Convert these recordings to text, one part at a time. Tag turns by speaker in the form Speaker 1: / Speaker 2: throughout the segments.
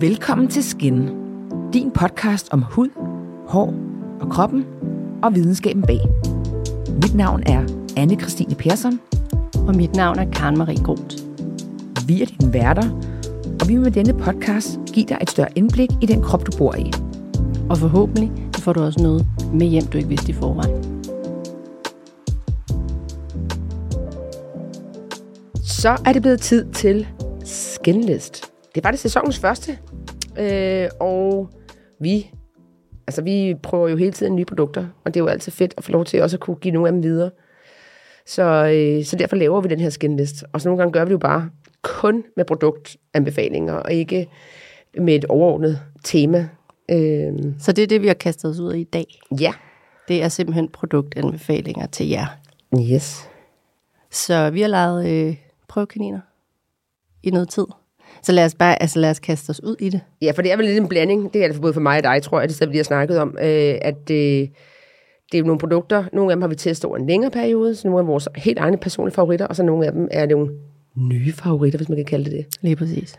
Speaker 1: Velkommen til Skin, din podcast om hud, hår og kroppen og videnskaben bag. Mit navn er anne Christine Persson.
Speaker 2: Og mit navn er Karen Marie Groth.
Speaker 1: Vi er dine værter, og vi vil med denne podcast give dig et større indblik i den krop, du bor i.
Speaker 2: Og forhåbentlig får du også noget med hjem, du ikke vidste i forvejen.
Speaker 1: Så er det blevet tid til Skinlist. Det var det sæsonens første, øh, og vi, altså vi prøver jo hele tiden nye produkter, og det er jo altid fedt at få lov til også at kunne give nogle af dem videre. Så, øh, så derfor laver vi den her skinlist. Og så nogle gange gør vi det jo bare kun med produktanbefalinger, og ikke med et overordnet tema. Øh,
Speaker 2: Så det er det, vi har kastet os ud i i dag.
Speaker 1: ja,
Speaker 2: Det er simpelthen produktanbefalinger til jer.
Speaker 1: yes.
Speaker 2: Så vi har lavet øh, prøvekaniner i noget tid. Så lad os bare, altså lad os kaste os ud i det.
Speaker 1: Ja, for det er vel lidt en blanding. Det er det for både for mig og dig, tror jeg, det er det, vi har snakket om. Øh, at øh, det er nogle produkter. Nogle af dem har vi testet over en længere periode, så nogle af vores helt egne personlige favoritter, og så nogle af dem er nogle nye favoritter, hvis man kan kalde det det.
Speaker 2: Lige præcis.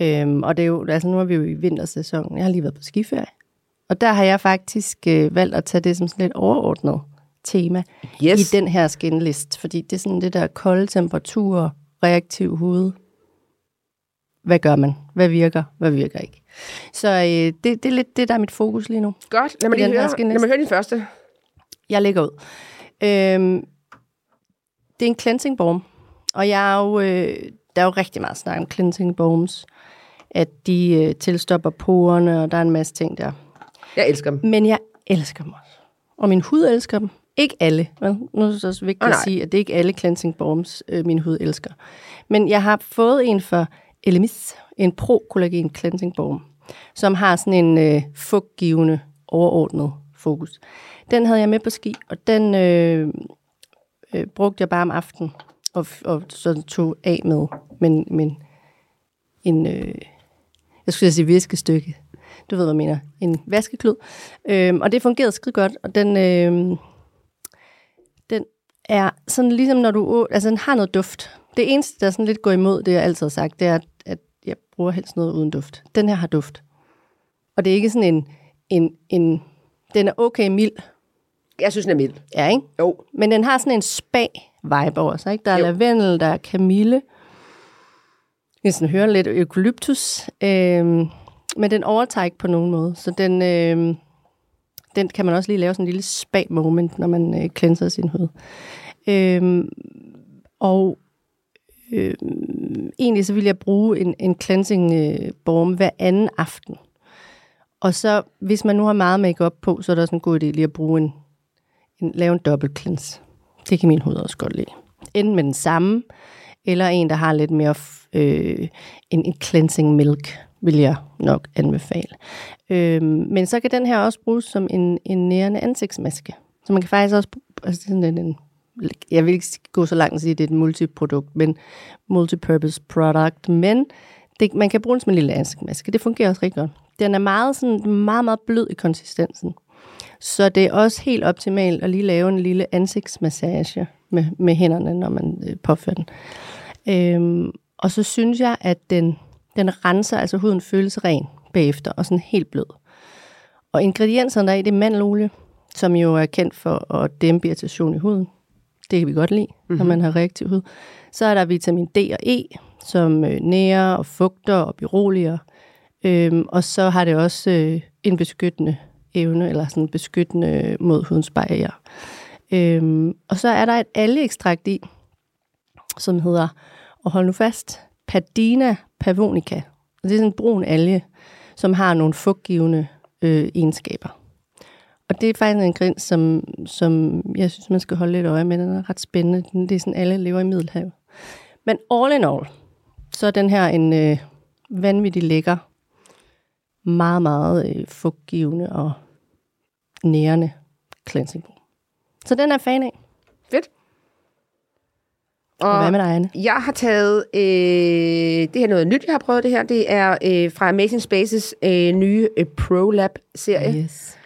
Speaker 2: Øhm, og det er jo, altså nu er vi jo i vintersæsonen. Jeg har lige været på skiferie. Og der har jeg faktisk øh, valgt at tage det som sådan lidt overordnet tema
Speaker 1: Yes.
Speaker 2: i den her skinlist. Fordi det er sådan det der kolde temperaturer, reaktiv hud. Hvad gør man? Hvad virker? Hvad virker ikke? Så øh, det, det er lidt det, der er mit fokus lige nu.
Speaker 1: Godt. Lad mig lige høre, lad mig høre din første.
Speaker 2: Jeg lægger ud. Øhm, det er en cleansing balm, og jeg er jo, øh, der er jo rigtig meget snak om cleansing balms, at de øh, tilstopper porerne, og der er en masse ting der.
Speaker 1: Jeg elsker dem.
Speaker 2: Men jeg elsker dem også. Og min hud elsker dem. Ikke alle. Vel? Nu er det også vigtigt
Speaker 1: Åh,
Speaker 2: at sige, at det er ikke alle cleansing balms, øh, min hud elsker. Men jeg har fået en for Elemis, en pro-kollagen cleansing balm, som har sådan en øh, fugtgivende, overordnet fokus. Den havde jeg med på ski, og den øh, øh, brugte jeg bare om aftenen, og, og så tog af med, men, men en, øh, jeg skulle sige viskestykke, du ved, hvad jeg mener, en vaskeklud. Øh, og det fungerede skide godt, og den, øh, den er sådan ligesom når du, altså den har noget duft. Det eneste, der sådan lidt går imod, det jeg altid har sagt, det er, at jeg bruger helst noget uden duft. Den her har duft. Og det er ikke sådan en, en, en den er okay mild,
Speaker 1: Jeg synes, den er mild.
Speaker 2: ja, ikke?
Speaker 1: Jo.
Speaker 2: Men den har sådan en spag-vibe over sig, ikke? Der er
Speaker 1: Jo.
Speaker 2: lavendel, der er kamille. Jeg sådan hører lidt eukalyptus. Øhm, men den overtager ikke på nogen måde. Så den, øhm, den kan man også lige lave sådan en lille spag-moment, når man øh, cleanser sin hud. Øhm, og Øh, egentlig så vil jeg bruge en, en cleansing øh, balm hver anden aften. Og så, hvis man nu har meget makeup på, så er det også en god idé lige at bruge en, en, lave en dobbelt cleanse. Det kan min hud også godt lide. Enten med den samme, eller en, der har lidt mere øh, en, en cleansing milk, vil jeg nok anbefale. Øh, men så kan den her også bruges som en, en nærende ansigtsmaske. Så man kan faktisk også, bru- altså sådan en, en, jeg vil ikke gå så langt og sige, at det er et multiprodukt, men multipurpose product, men det, man kan bruge den som en lille ansigtsmaske. Det fungerer også rigtig godt. Den er meget, sådan, meget, meget blød i konsistensen. Så det er også helt optimalt at lige lave en lille ansigtsmassage med, med hænderne, når man øh, påfører den. Øhm, og så synes jeg, at den, den renser, altså huden føles ren bagefter, og sådan helt blød. Og ingredienserne der er i, det er mandelolie, som jo er kendt for at dæmpe irritation i huden. Det kan vi godt lide, mm-hmm. når man har reaktiv hud. Så er der vitamin D og E, som øh, nærer og fugter og beroliger. Øhm, og så har det også øh, en beskyttende evne, eller sådan beskyttende mod hudens barriere. Øhm, og så er der et algeekstrakt i, som hedder, og hold nu fast, Padina pavonica. Det er sådan en brun alge, som har nogle fugtgivende øh, egenskaber. Og det er faktisk en ingrediens, som, som jeg synes, man skal holde lidt øje med. Den er ret spændende. Den- Det er sådan, alle lever i Middelhavet. Men all in all, så er den her en øh, vanvittig lækker, meget, meget øh, fugtgivende og nærende cleansing balm. Så den er fan af.
Speaker 1: Fedt.
Speaker 2: Og hvad med dig, Anne?
Speaker 1: Jeg har taget, øh, det her er noget nyt, jeg har prøvet det her, det er øh, fra Amazing Spaces øh, nye øh, ProLab-serie.
Speaker 2: Yes.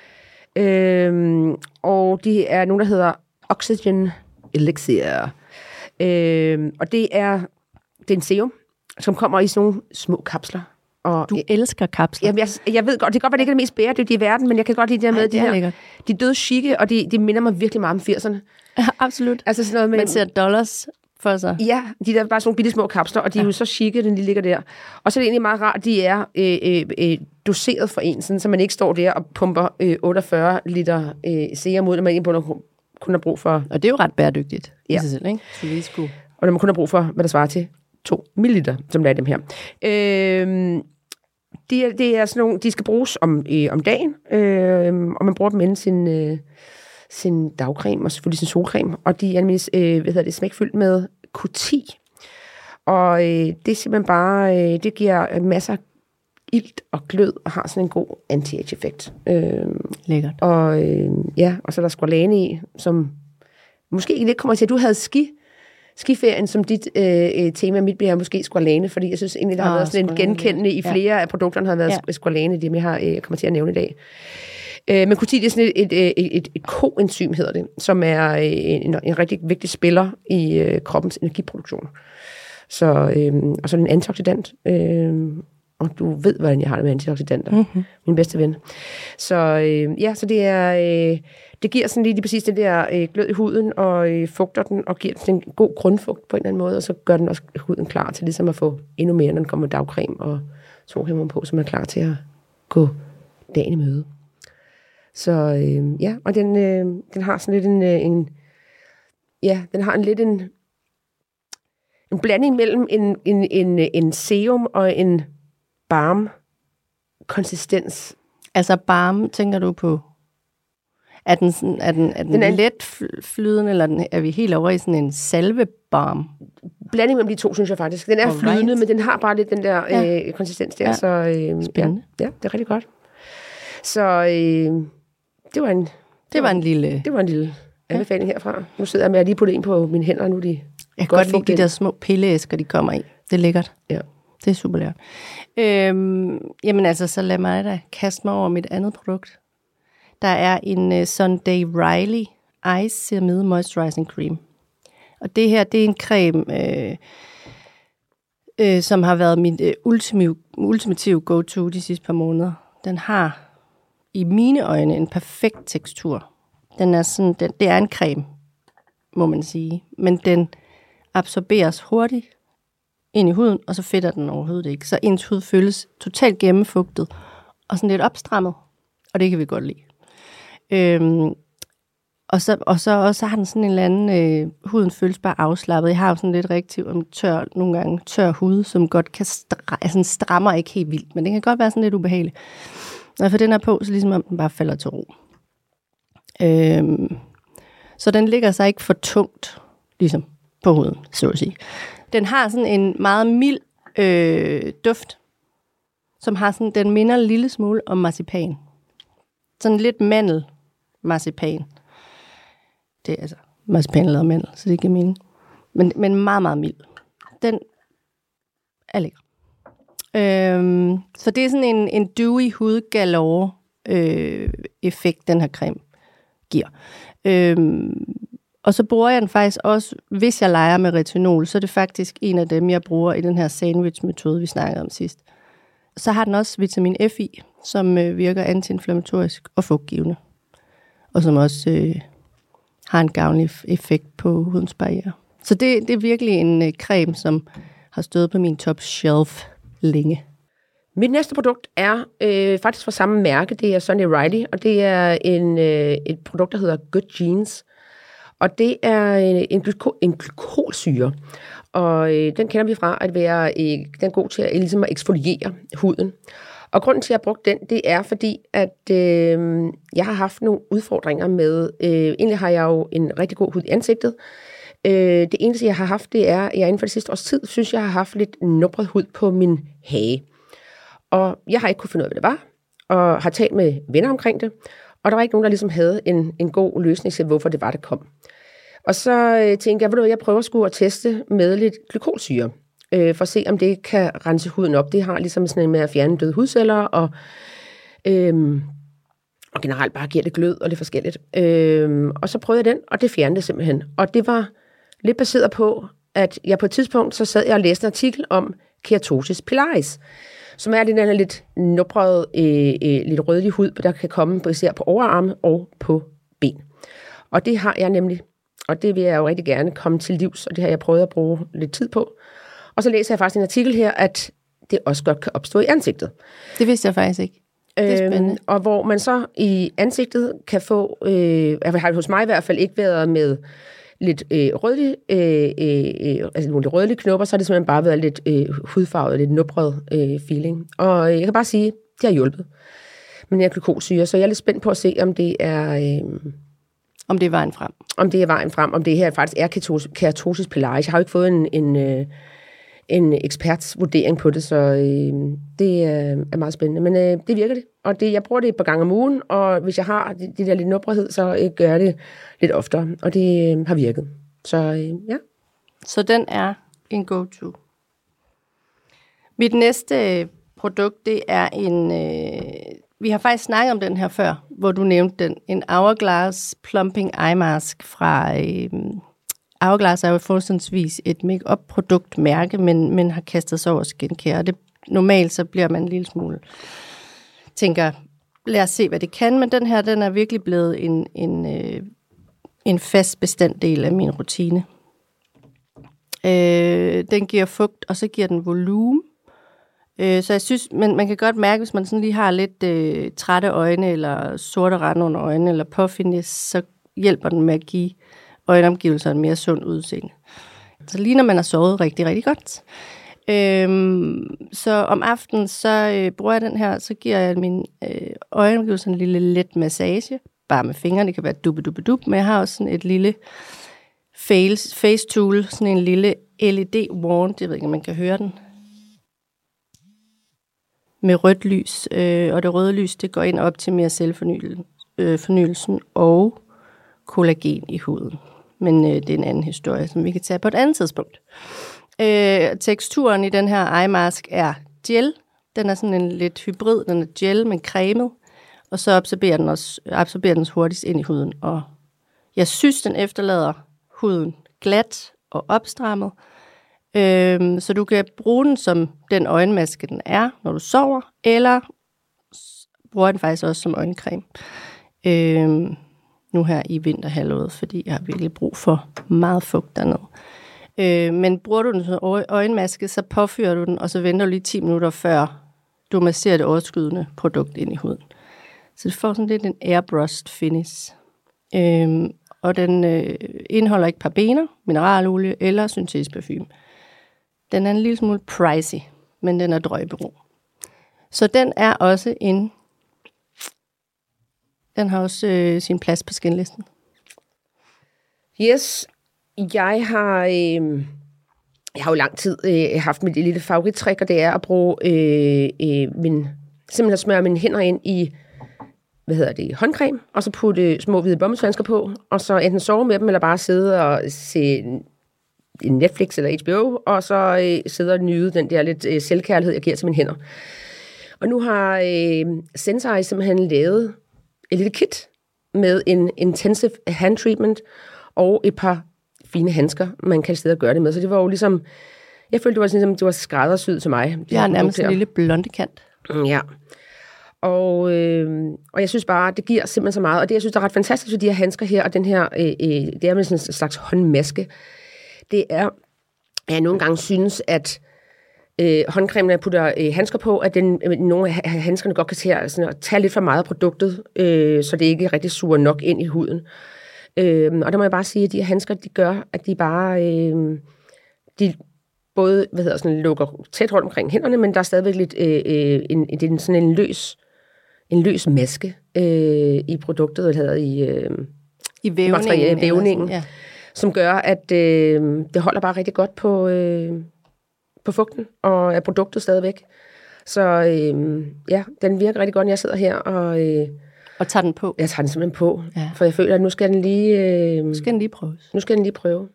Speaker 1: Øhm, og det er nogen, der hedder Oxygen Elixir. Øhm, og det er, det er en serum, som kommer i sådan nogle små kapsler. Og
Speaker 2: Du elsker kapsler.
Speaker 1: Jamen, jeg, jeg ved godt, det kan godt være, det ikke er det mest bæredygtige i verden, men jeg kan godt lide det der med,
Speaker 2: Ej,
Speaker 1: de
Speaker 2: det er
Speaker 1: her,
Speaker 2: lækkert.
Speaker 1: de er døde chique, og de, de minder mig virkelig meget om 80'erne.
Speaker 2: Ja, absolut.
Speaker 1: Altså sådan noget med...
Speaker 2: Man ser dollars for sig.
Speaker 1: Ja, de der bare sådan nogle bitte små kapsler, og de er jo så chique, den de ligger der. Og så er det egentlig meget rart, at de er øh, øh, øh, doseret for en, sådan, så man ikke står der og pumper øh, 48 liter øh, serum ud, når man egentlig kun har brug for,
Speaker 2: Og det er jo ret bæredygtigt ja.
Speaker 1: Ja.
Speaker 2: i sig selv, ikke? Så vi skulle...
Speaker 1: og når man kun har brug for, hvad der svarer til 2 ml, som der er dem her. Øh, de, er, det er sådan nogle, de skal bruges om, øh, om dagen, øh, og man bruger dem inden sin, øh, sin dagcreme, og selvfølgelig sin solcreme, og de er nemlig, øh, hvad hedder det, smækfyldt med Q10. Og øh, det er simpelthen bare, øh, det giver masser af ilt og glød, og har sådan en god anti-age-effekt. Øh,
Speaker 2: Lækkert.
Speaker 1: og øh, ja, og så er der squalane i, som måske lidt kommer til, at du havde ski, skiferien som dit øh, øh, tema. Mit bliver måske squalane, fordi jeg synes egentlig, der har
Speaker 2: Ah,
Speaker 1: været sådan en genkendende i
Speaker 2: ja.
Speaker 1: flere af produkterne, har været
Speaker 2: Ja.
Speaker 1: ja. squalane, dem jeg har øh, kommer til at nævne i dag. Øh, men Q10 det er sådan et, et, et, et, et koenzym, hedder det, som er øh, en, en rigtig vigtig spiller i øh, kroppens energiproduktion. Så, øh, og så er det en antioxidant, øh, og du ved, hvordan jeg har det med antioxidanter. Mm-hmm. Min bedste ven. Så øh, ja, så det er... Øh, det giver sådan lige, lige præcis det der øh, glød i huden, og øh, fugter den, og giver den en god grundfugt på en eller anden måde, og så gør den også huden klar til ligesom at få endnu mere, når den kommer dagcreme og solcreme på, så man er klar til at gå dagen i møde. Så øh, ja, og den, øh, den har sådan lidt en, øh, en ja, den har en lidt en, en blanding mellem en, en, en, en serum og en balm konsistens.
Speaker 2: Altså barm, tænker du på? Er den, sådan, er den, er den,
Speaker 1: Den er-
Speaker 2: let fl- flydende, eller er den, er vi helt over i sådan en salvebarm?
Speaker 1: Blanding mellem de to, synes jeg faktisk. Den er
Speaker 2: Alright.
Speaker 1: flydende, men den har bare lidt den der
Speaker 2: Ja.
Speaker 1: øh, konsistens der.
Speaker 2: Ja.
Speaker 1: Så, øh,
Speaker 2: Spændende.
Speaker 1: Ja, ja, det er rigtig godt. Så øh, det var en,
Speaker 2: Det var en lille...
Speaker 1: det var en lille anbefaling herfra. Nu sidder jeg med at lige putte en på mine hænder, nu de
Speaker 2: Jeg kan
Speaker 1: godt
Speaker 2: godt lide de der små pilleæsker, de kommer i. Det er lækkert.
Speaker 1: Ja.
Speaker 2: Det er super lækkert. Øhm, jamen altså, så lad mig da kaste mig over mit andet produkt. Der er en uh, Sunday Riley Ice Ceramide Moisturizing Cream. Og det her, det er en creme, øh, øh, som har været min øh, ultimative, ultimative go-to de sidste par måneder. Den har i mine øjne en perfekt tekstur. Den er sådan, den, det er en creme, må man sige. Men den absorberes hurtigt ind i huden, og så fedter den overhovedet ikke. Så ens hud føles totalt gennemfugtet og sådan lidt opstrammet. Og det kan vi godt lide. Øhm, og så, og så, og så har den sådan en eller anden, øh, huden føles bare afslappet. Jeg har jo sådan lidt rigtig om tør, nogle gange tør hud, som godt kan stra- altså strammer ikke helt vildt, men det kan godt være sådan lidt ubehageligt. Når jeg får den her på, så ligesom om den bare falder til ro. Øhm, så den ligger sig ikke for tungt, ligesom på hovedet, så at sige. Den har sådan en meget mild øh, duft, som har sådan, den minder en lille smule om marcipan. Sådan lidt mandel marcipan. Det er altså marcipan eller mandel, så det giver mening. Men, men meget, meget mild. Den er lækker. Øhm, så det er sådan en, en dewy hud galore øh, effekt, den her creme giver. Øhm, og så bruger jeg den faktisk også, hvis jeg leger med retinol, så er det faktisk en af dem, jeg bruger i den her sandwich-metode, vi snakkede om sidst. Så har den også vitamin F i, som øh, virker antiinflammatorisk og fugtgivende. Og som også øh, har en gavnlig effekt på hudens barriere. Så det, det er virkelig en øh, creme, som har stået på min top shelf længe.
Speaker 1: Mit næste produkt er øh, faktisk fra samme mærke. Det er Sunny Riley, og det er en, øh, et produkt, der hedder Good Genes. Og det er øh, en, en, glyko, en glykolsyre. Og øh, den kender vi fra at være øh, den er god til at, ligesom at eksfoliere huden. Og grunden til, at jeg har brugt den, det er fordi, at øh, jeg har haft nogle udfordringer med... Øh, egentlig har jeg jo en rigtig god hud i ansigtet. Øh, det eneste, jeg har haft, det er, at jeg inden for det sidste års tid, synes jeg har haft lidt nubret hud på min hage. Og jeg har ikke kunne finde ud af, hvad det var, og har talt med venner omkring det. Og der var ikke nogen, der ligesom havde en, en god løsning til, hvorfor det var, det kom. Og så øh, tænkte jeg, ved du jeg prøver sgu at teste med lidt glykolsyre, øh, for at se, om det kan rense huden op. Det har ligesom sådan en med at fjerne døde hudceller, og, øh, og generelt bare giver det glød og lidt forskelligt. Øh, og så prøvede jeg den, og det fjernede det simpelthen. Og det var lidt baseret på, at jeg på et tidspunkt, så sad jeg og læste en artikel om keratosis pilaris, som er den her lidt nubrede, øh, øh, lidt rødlige hud, der kan komme på, især på overarme og på ben. Og det har jeg nemlig, og det vil jeg jo rigtig gerne komme til livs, og det har jeg prøvet at bruge lidt tid på. Og så læser jeg faktisk en artikel her, at det også godt kan opstå i ansigtet.
Speaker 2: Det vidste jeg faktisk ikke. Det er spændende.
Speaker 1: Øhm, og hvor man så i ansigtet kan få, øh, har det hos mig i hvert fald ikke været med lidt øh, rødlige, øh, øh, altså nogle lidt rødlige knopper, så har det simpelthen bare været lidt øh, hudfarvet, lidt nubret øh, feeling. Og jeg kan bare sige, det har hjulpet med den her glukosyre, så jeg er lidt spændt på at se, om det er... Øh,
Speaker 2: Om det er vejen frem.
Speaker 1: om det er vejen frem, om det her faktisk er ketosis, keratosis pilaris. Jeg har jo ikke fået en, en, øh, en eksperts vurdering på det, så øh, det øh, er meget spændende. Men øh, det virker det, og det, jeg bruger det et par gange om ugen, og hvis jeg har det, det der lidt nubrethed, så øh, gør jeg det lidt oftere, og det øh, har virket. Så øh, ja.
Speaker 2: Så den er en go-to. Mit næste øh, produkt, det er en... Øh, vi har faktisk snakket om den her før, hvor du nævnte den. En Hourglass Plumping Eye Mask fra... Øh, Hourglass er jo forholdsvis et make-up produktmærke, men, men har kastet sig over skincare. Og det, normalt så bliver man en lille smule... Tænker, lad os se, hvad det kan. Men den her, den er virkelig blevet en, en, øh, en fast bestanddel af min rutine. Øh, den giver fugt, og så giver den volumen. Øh, så jeg synes, men man kan godt mærke, hvis man sådan lige har lidt øh, trætte øjne, eller sorte rande under øjnene, eller puffiness, så hjælper den med at give øjenomgivelserne mere sund udseende. Så lige når man har sovet rigtig, rigtig godt. Øhm, så om aftenen, så øh, bruger jeg den her, så giver jeg min øh, øjenomgivelser en lille let massage, bare med fingrene, det kan være dubbe, dubbe, dubbe, men jeg har også sådan et lille face, face tool, sådan en lille LED wand, jeg ved ikke, om man kan høre den, med rødt lys, øh, og det røde lys, det går ind og optimerer selvfornyelsen øh, fornyelsen og kollagen i huden. Men øh, det er en anden historie, som vi kan tage på et andet tidspunkt. Øh, teksturen i den her eye mask er gel. Den er sådan en lidt hybrid. Den er gel, men cremet. Og så absorberer den, også, absorberer den hurtigst ind i huden. Og jeg synes, den efterlader huden glat og opstrammet. Øhm, så du kan bruge den som den øjenmaske, den er, når du sover, eller bruger den faktisk også som øjencreme. Øhm, nu her i vinterhalvåret, fordi jeg har virkelig brug for meget fugt dernede. Øh, men bruger du den som øjenmaske, så påfører du den, og så venter du lige 10 minutter før du masserer det overskydende produkt ind i huden. Så det får sådan lidt en airbrushed finish. Øh, og den øh, indeholder ikke parabener, mineralolie eller syntetisk parfume. Den er en lille smule pricey, men den er drøjbero. Så den er også en... Den har også øh, sin plads på skinlisten.
Speaker 1: Yes, jeg har, øh, jeg har jo lang tid øh, haft mit lille favorittrik, og det er at bruge øh, øh, min, simpelthen at smøre mine hænder ind i hvad hedder det, håndcreme, og så putte små hvide bommelsvandsker på, og så enten sove med dem, eller bare sidde og se en Netflix eller HBO, og så øh, sidde og nyde den der lidt øh, selvkærlighed, jeg giver til mine hænder. Og nu har øh, Sensei simpelthen lavet et lille kit med en intensive hand treatment og et par fine handsker, man kan sidde og gøre det med. Så det var jo ligesom, jeg følte, det var, ligesom, det var skræddersyet til mig.
Speaker 2: Jeg har
Speaker 1: her
Speaker 2: nærmest en lille blonde kant.
Speaker 1: Mm, Ja. Og, øh, og jeg synes bare, det giver simpelthen så meget. Og det, jeg synes, der er ret fantastisk ved de her handsker her, og den her, øh, øh, det er med sådan en slags håndmaske, det er, at jeg nogle gange synes, at øh, håndcremen, når jeg putter øh, handsker på, at den, øh, nogle af ha- handskerne godt kan tage, sådan, at tage lidt for meget af produktet, øh, så det ikke rigtig suger nok ind i huden. Øh, og der må jeg bare sige, at de her handsker, de gør, at de bare, øh, de både, hvad hedder sådan, lukker tæt rundt omkring hænderne, men der er stadigvæk lidt, øh, øh, en, det er en, sådan en løs, en løs maske øh, i produktet, eller hedder i, øh,
Speaker 2: I vævningen. Eller
Speaker 1: vævningen.
Speaker 2: sådan, Ja.
Speaker 1: som gør, at øh, det holder bare rigtig godt på, øh, på fugten, og er produktet stadigvæk. Så øh, ja, den virker rigtig godt, når jeg sidder her, og øh,
Speaker 2: Og tager den på.
Speaker 1: jeg tager den simpelthen på,
Speaker 2: Ja.
Speaker 1: for jeg føler, at nu skal den lige, øh,
Speaker 2: Nu skal den lige prøves.
Speaker 1: nu skal den lige prøve.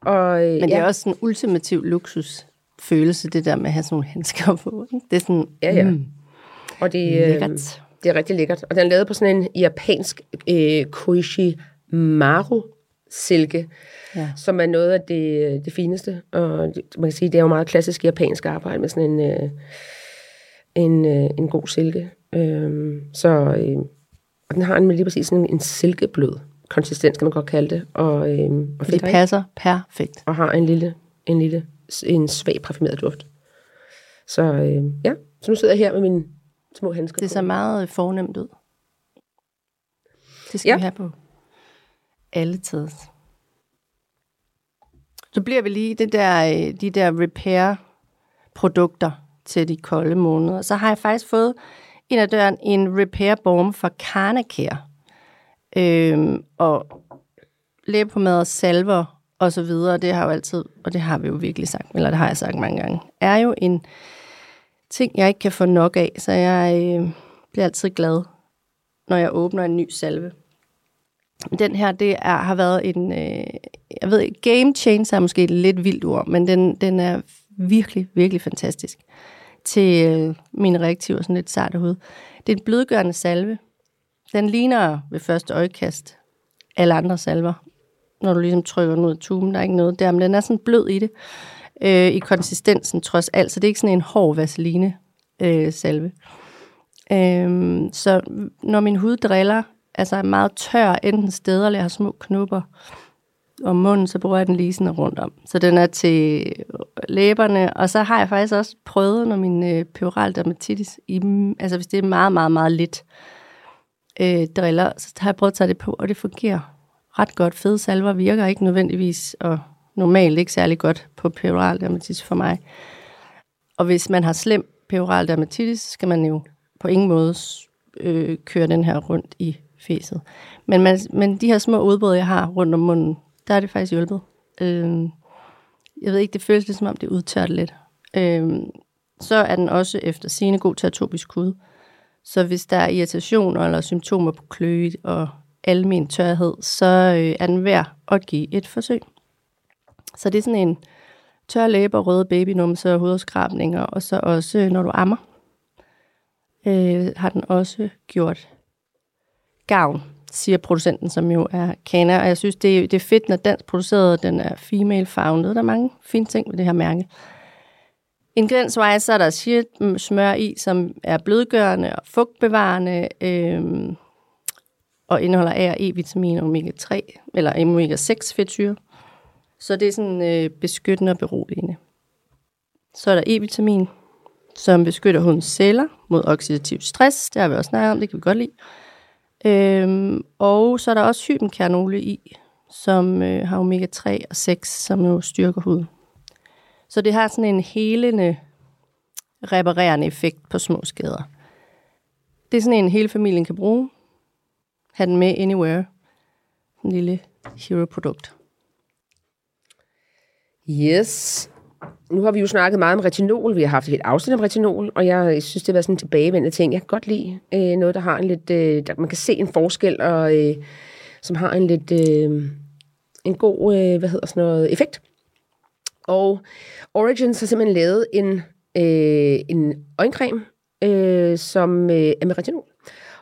Speaker 1: Og, øh,
Speaker 2: Men det
Speaker 1: ja,
Speaker 2: er også en ultimativ luksus følelse, det der med at have sådan nogle handsker på. Det er sådan,
Speaker 1: Ja, ja.
Speaker 2: Mm,
Speaker 1: og det, øh,
Speaker 2: lækkert.
Speaker 1: det er rigtig lækkert. Og den er lavet på sådan en japansk øh, koishi maru silke,
Speaker 2: Ja.
Speaker 1: som er noget af det, det fineste. Og det, man kan sige, det er jo meget klassisk japansk arbejde med sådan en, øh, en, øh, en god silke. Øh, så, øh, og den har en lige præcis sådan en, silkeblød konsistens, kan man godt kalde det. Og, øh, og
Speaker 2: det passer perfekt.
Speaker 1: Og har en lille, en lille, en svag parfumeret duft. Så øh, ja, så nu sidder jeg her med mine små handsker
Speaker 2: Det ser på. meget fornemt ud. Det skal ja. vi have på alle tids. Så bliver vi lige det der, øh, de der repair-produkter til de kolde måneder. Så har jeg faktisk fået ind ad døren en repair balm fra Carnacare. Øhm, og læbepomade, salver og så videre, det har jo altid, og det har vi jo virkelig sagt, eller det har jeg sagt mange gange, er jo en ting, jeg ikke kan få nok af, så jeg øh, bliver altid glad, når jeg åbner en ny salve. Den her, det er, har været en, øh, jeg ved ikke, game changer er måske et lidt vildt ord, men den, den er virkelig, virkelig fantastisk til øh, mine reaktiver, sådan lidt sarte hud. Det er en blødgørende salve. Den ligner ved første øjekast alle andre salver, når du ligesom trykker den ud af tuben. Der er ikke noget der, men den er sådan blød i det, øh, i konsistensen trods alt. Så det er ikke sådan en hård vaseline øh, salve. Øh, så når min hud driller, altså er meget tør, enten steder eller har små knupper om munden, så bruger jeg den lige sådan rundt om. Så den er til læberne, og så har jeg faktisk også prøvet, når min øh, peoral dermatitis, i, altså hvis det er meget, meget, meget lidt øh, driller, så har jeg prøvet at tage det på, og det fungerer ret godt. Fede salver virker ikke nødvendigvis, og normalt ikke særlig godt på peoral dermatitis for mig. Og hvis man har slem peoral dermatitis, skal man jo på ingen måde øh, køre den her rundt i fæset. Men, man, men de her små udbrud, jeg har rundt om munden, der er det faktisk hjulpet. Øh, jeg ved ikke, det føles lidt som om, det udtørt lidt. Øh, så er den også efter sine god til atopisk hud. Så hvis der er irritation eller symptomer på kløe og almen tørhed, så øh, er den værd at give et forsøg. Så det er sådan en tør læber, røde babynumse og hovedskrabninger, og så også, øh, når du ammer, øh, har den også gjort gavn, siger producenten, som jo er Kana. Og jeg synes, det er, det er fedt, når dansk produceret, den er female founded. Der er mange fine ting ved det her mærke. Ingredienswise, så er der shit mm, smør i, som er blødgørende og fugtbevarende, øhm, og indeholder A og E-vitamin og omega-3, eller omega-6 fedtsyre. Så det er sådan øh, beskyttende og beroligende. Så er der E-vitamin, som beskytter hudens celler mod oxidativ stress. Det har vi også snakket om, det kan vi godt lide. Øhm, og så er der også hybenkernolie i, som øh, har omega-3 og 6, som jo styrker huden. Så det har sådan en helende, reparerende effekt på små skader. Det er sådan en, hele familien kan bruge. Ha' den med anywhere. En lille hero-produkt.
Speaker 1: Yes. Nu har vi jo snakket meget om retinol. Vi har haft et helt afsnit om retinol, og jeg synes, det var sådan en tilbagevendende ting. Jeg kan godt lide øh, noget, der har en lidt... Øh, der man kan se en forskel, og øh, som har en lidt... Øh, en god, øh, hvad hedder sådan noget, effekt. Og Origins har simpelthen lavet en, øh, en øjencreme, øh, som øh, er med retinol.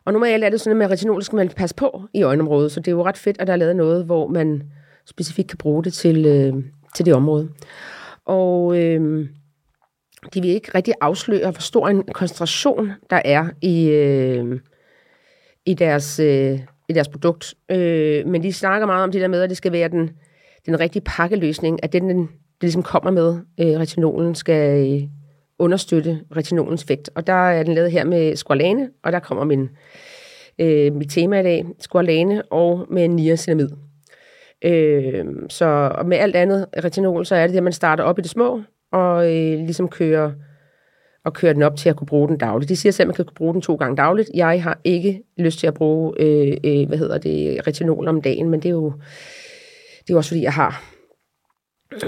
Speaker 1: Og normalt er det sådan, at med retinol skal man passe på i øjenområdet, så det er jo ret fedt, at der er lavet noget, hvor man specifikt kan bruge det til, øh, til det område. Og øh, de vil ikke rigtig afsløre, hvor stor en koncentration der er i, øh, i, deres, øh, i deres produkt. Øh, men de snakker meget om det der med, at det skal være den, den rigtige pakkeløsning, at den, den det ligesom kommer med, øh, retinolen skal øh, understøtte retinolens effekt. Og der er den lavet her med squalane, og der kommer min, øh, mit tema i dag, squalane og med niacinamid. Øh, så og med alt andet retinol, så er det det, at man starter op i det små, og øh, ligesom kører, og kører den op til at kunne bruge den dagligt. De siger selv, at man kan bruge den to gange dagligt. Jeg har ikke lyst til at bruge, øh, øh, hvad hedder det, retinol om dagen, men det er jo, det er jo også fordi, jeg har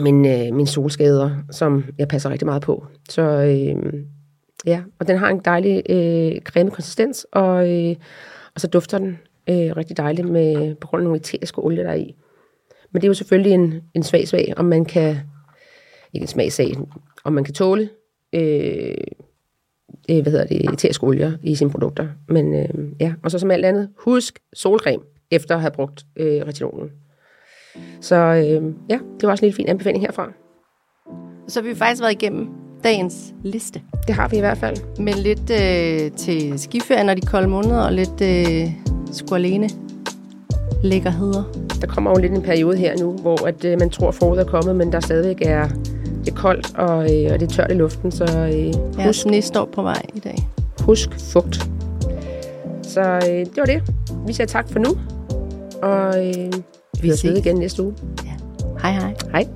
Speaker 1: min, øh, min solskader, som jeg passer rigtig meget på. Så øh, ja, og den har en dejlig øh, creme konsistens, og, øh, og så dufter den øh, rigtig dejligt med, på grund af nogle eteriske olier, der er i. Men det er jo selvfølgelig en, en svag svag, om man kan, ikke en smagsag, om man kan tåle, øh, øh, hvad hedder det, eteriske olier i sine produkter. Men øh, ja, og så som alt andet, husk solcreme, efter at have brugt øh, retinolen. Så øh, ja, det var også en lille fin anbefaling herfra.
Speaker 2: Så har vi faktisk været igennem dagens liste.
Speaker 1: Det har vi i hvert fald.
Speaker 2: Med lidt øh, til skiferien og de kolde måneder, og lidt øh, sgu alene lækkerheder.
Speaker 1: Der kommer jo lidt en periode her nu, hvor at, øh, man tror, at foråret er kommet, men der stadigvæk er det er koldt, og, øh, og det er tørt i luften, så øh,
Speaker 2: Ja, sne står på vej i dag.
Speaker 1: husk fugt. Så øh, det var det. Vi siger tak for nu, og øh, vi,
Speaker 2: ses.
Speaker 1: igen næste uge.
Speaker 2: Ja. Hej hej.
Speaker 1: Hej.